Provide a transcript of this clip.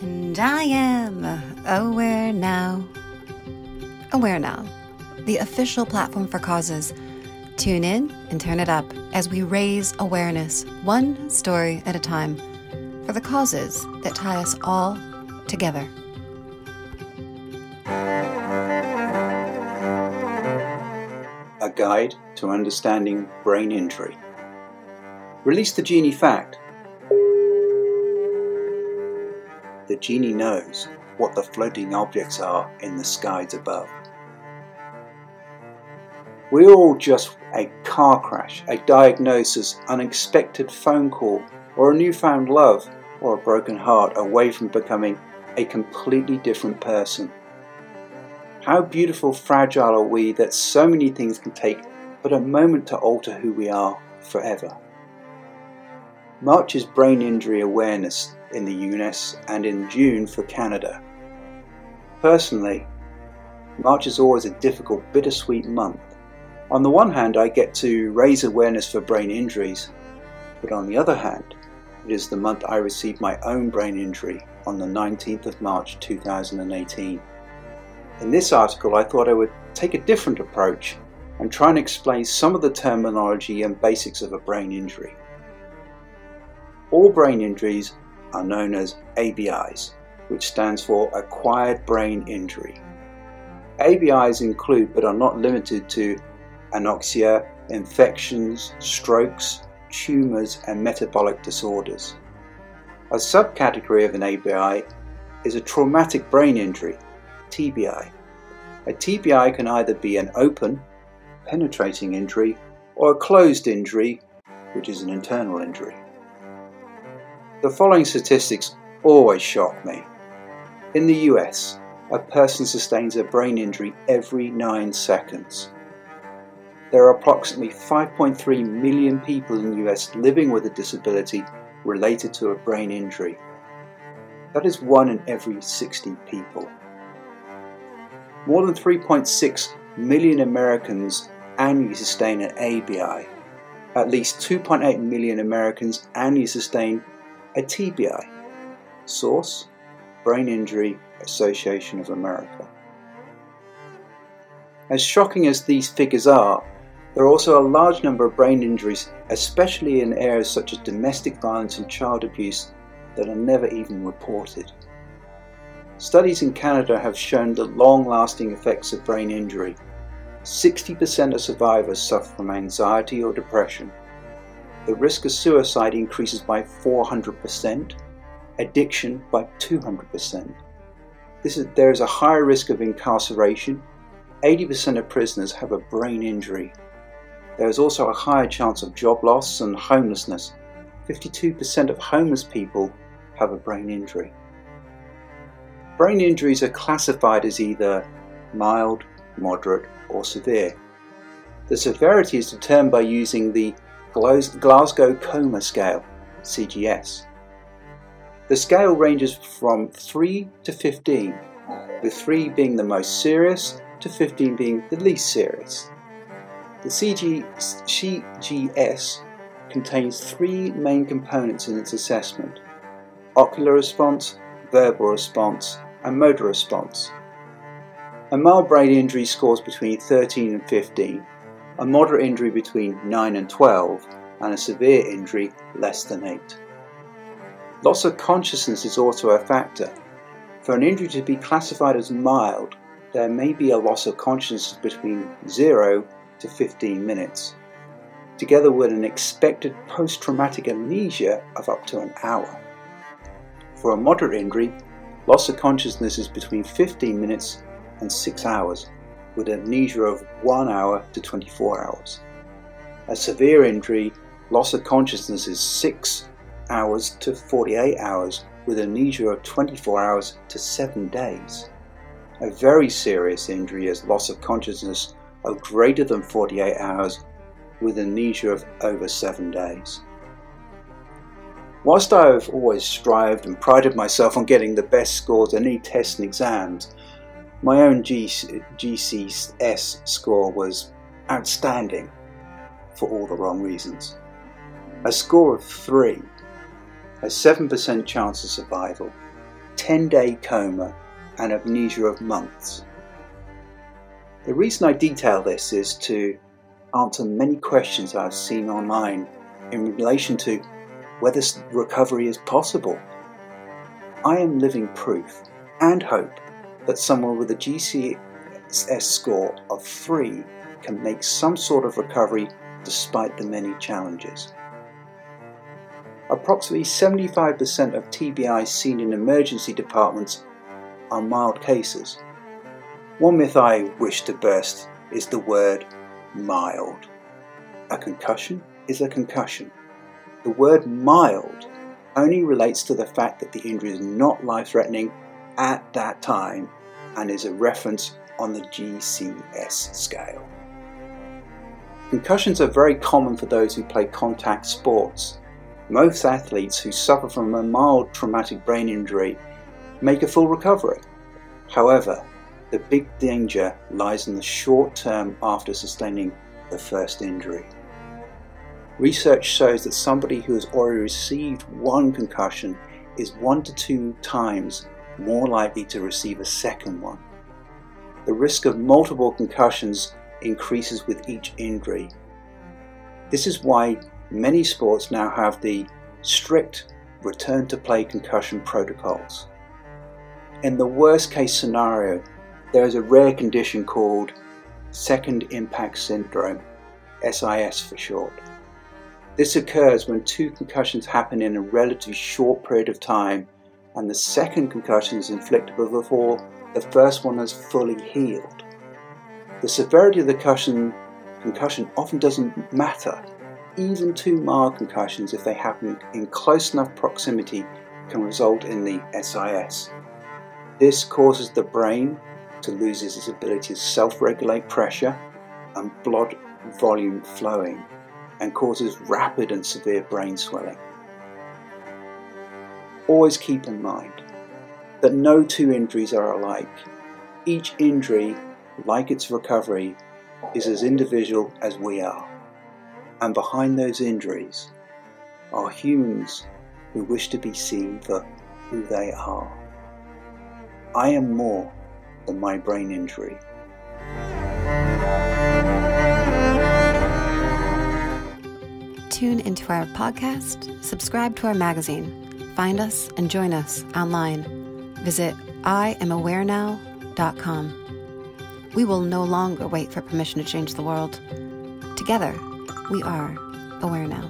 And I am aware now. Aware Now, the official platform for causes. Tune in and turn it up as we raise awareness, one story at a time, for the causes that tie us all together. A guide to understanding brain injury. Release the genie fact. The genie knows what the floating objects are in the skies above. We're all just a car crash, a diagnosis, unexpected phone call, or a newfound love, or a broken heart away from becoming a completely different person. How beautiful, fragile are we that so many things can take but a moment to alter who we are forever. March is Brain Injury Awareness in the US and in June for Canada. Personally, March is always a difficult, bittersweet month. On the one hand, I get to raise awareness for brain injuries, but on the other hand, it is the month I received my own brain injury on the 19th of March 2018. In this article, I thought I would take a different approach and try and explain some of the terminology and basics of a brain injury. All brain injuries are known as ABIs, which stands for Acquired Brain Injury. ABIs include but are not limited to anoxia, infections, strokes, tumours, and metabolic disorders. A subcategory of an ABI is a traumatic brain injury, TBI. A TBI can either be an open, penetrating injury or a closed injury, which is an internal injury. The following statistics always shock me. In the US, a person sustains a brain injury every 9 seconds. There are approximately 5.3 million people in the US living with a disability related to a brain injury. That is one in every 60 people. More than 3.6 million Americans annually sustain an ABI. At least 2.8 million Americans annually sustain a TBI. Source Brain Injury Association of America. As shocking as these figures are, there are also a large number of brain injuries, especially in areas such as domestic violence and child abuse, that are never even reported. Studies in Canada have shown the long lasting effects of brain injury. 60% of survivors suffer from anxiety or depression. The risk of suicide increases by 400%, addiction by 200%. This is, there is a higher risk of incarceration. 80% of prisoners have a brain injury. There is also a higher chance of job loss and homelessness. 52% of homeless people have a brain injury. Brain injuries are classified as either mild, moderate, or severe. The severity is determined by using the Glasgow Coma Scale, CGS. The scale ranges from 3 to 15, with 3 being the most serious to 15 being the least serious. The CG, CGS contains three main components in its assessment ocular response, verbal response, and motor response. A mild brain injury scores between 13 and 15, a moderate injury between 9 and 12, and a severe injury less than 8. Loss of consciousness is also a factor. For an injury to be classified as mild, there may be a loss of consciousness between 0 to 15 minutes, together with an expected post traumatic amnesia of up to an hour. For a moderate injury, loss of consciousness is between 15 minutes and 6 hours, with amnesia of 1 hour to 24 hours. A severe injury, loss of consciousness is 6 hours to 48 hours, with amnesia of 24 hours to 7 days. A very serious injury is loss of consciousness of greater than 48 hours with amnesia of over 7 days. Whilst I have always strived and prided myself on getting the best scores in any tests and exams, my own GCS score was outstanding for all the wrong reasons. A score of 3, a 7% chance of survival, 10 day coma, and amnesia of months. The reason I detail this is to answer many questions I've seen online in relation to whether recovery is possible. I am living proof and hope that someone with a GCS score of 3 can make some sort of recovery despite the many challenges. Approximately 75% of TBI seen in emergency departments are mild cases. One myth I wish to burst is the word mild. A concussion is a concussion. The word mild only relates to the fact that the injury is not life threatening at that time and is a reference on the GCS scale. Concussions are very common for those who play contact sports. Most athletes who suffer from a mild traumatic brain injury make a full recovery. However, the big danger lies in the short term after sustaining the first injury. Research shows that somebody who has already received one concussion is one to two times more likely to receive a second one. The risk of multiple concussions increases with each injury. This is why many sports now have the strict return to play concussion protocols. In the worst case scenario, there is a rare condition called second impact syndrome, SIS for short. This occurs when two concussions happen in a relatively short period of time and the second concussion is inflicted before the first one has fully healed. The severity of the concussion, concussion often doesn't matter. Even two mild concussions, if they happen in close enough proximity, can result in the SIS. This causes the brain to lose its ability to self regulate pressure and blood volume flowing and causes rapid and severe brain swelling. Always keep in mind that no two injuries are alike. Each injury, like its recovery, is as individual as we are. And behind those injuries are humans who wish to be seen for who they are. I am more than my brain injury. Tune into our podcast, subscribe to our magazine, find us and join us online. Visit IamAwareNow.com. We will no longer wait for permission to change the world. Together, we are aware now.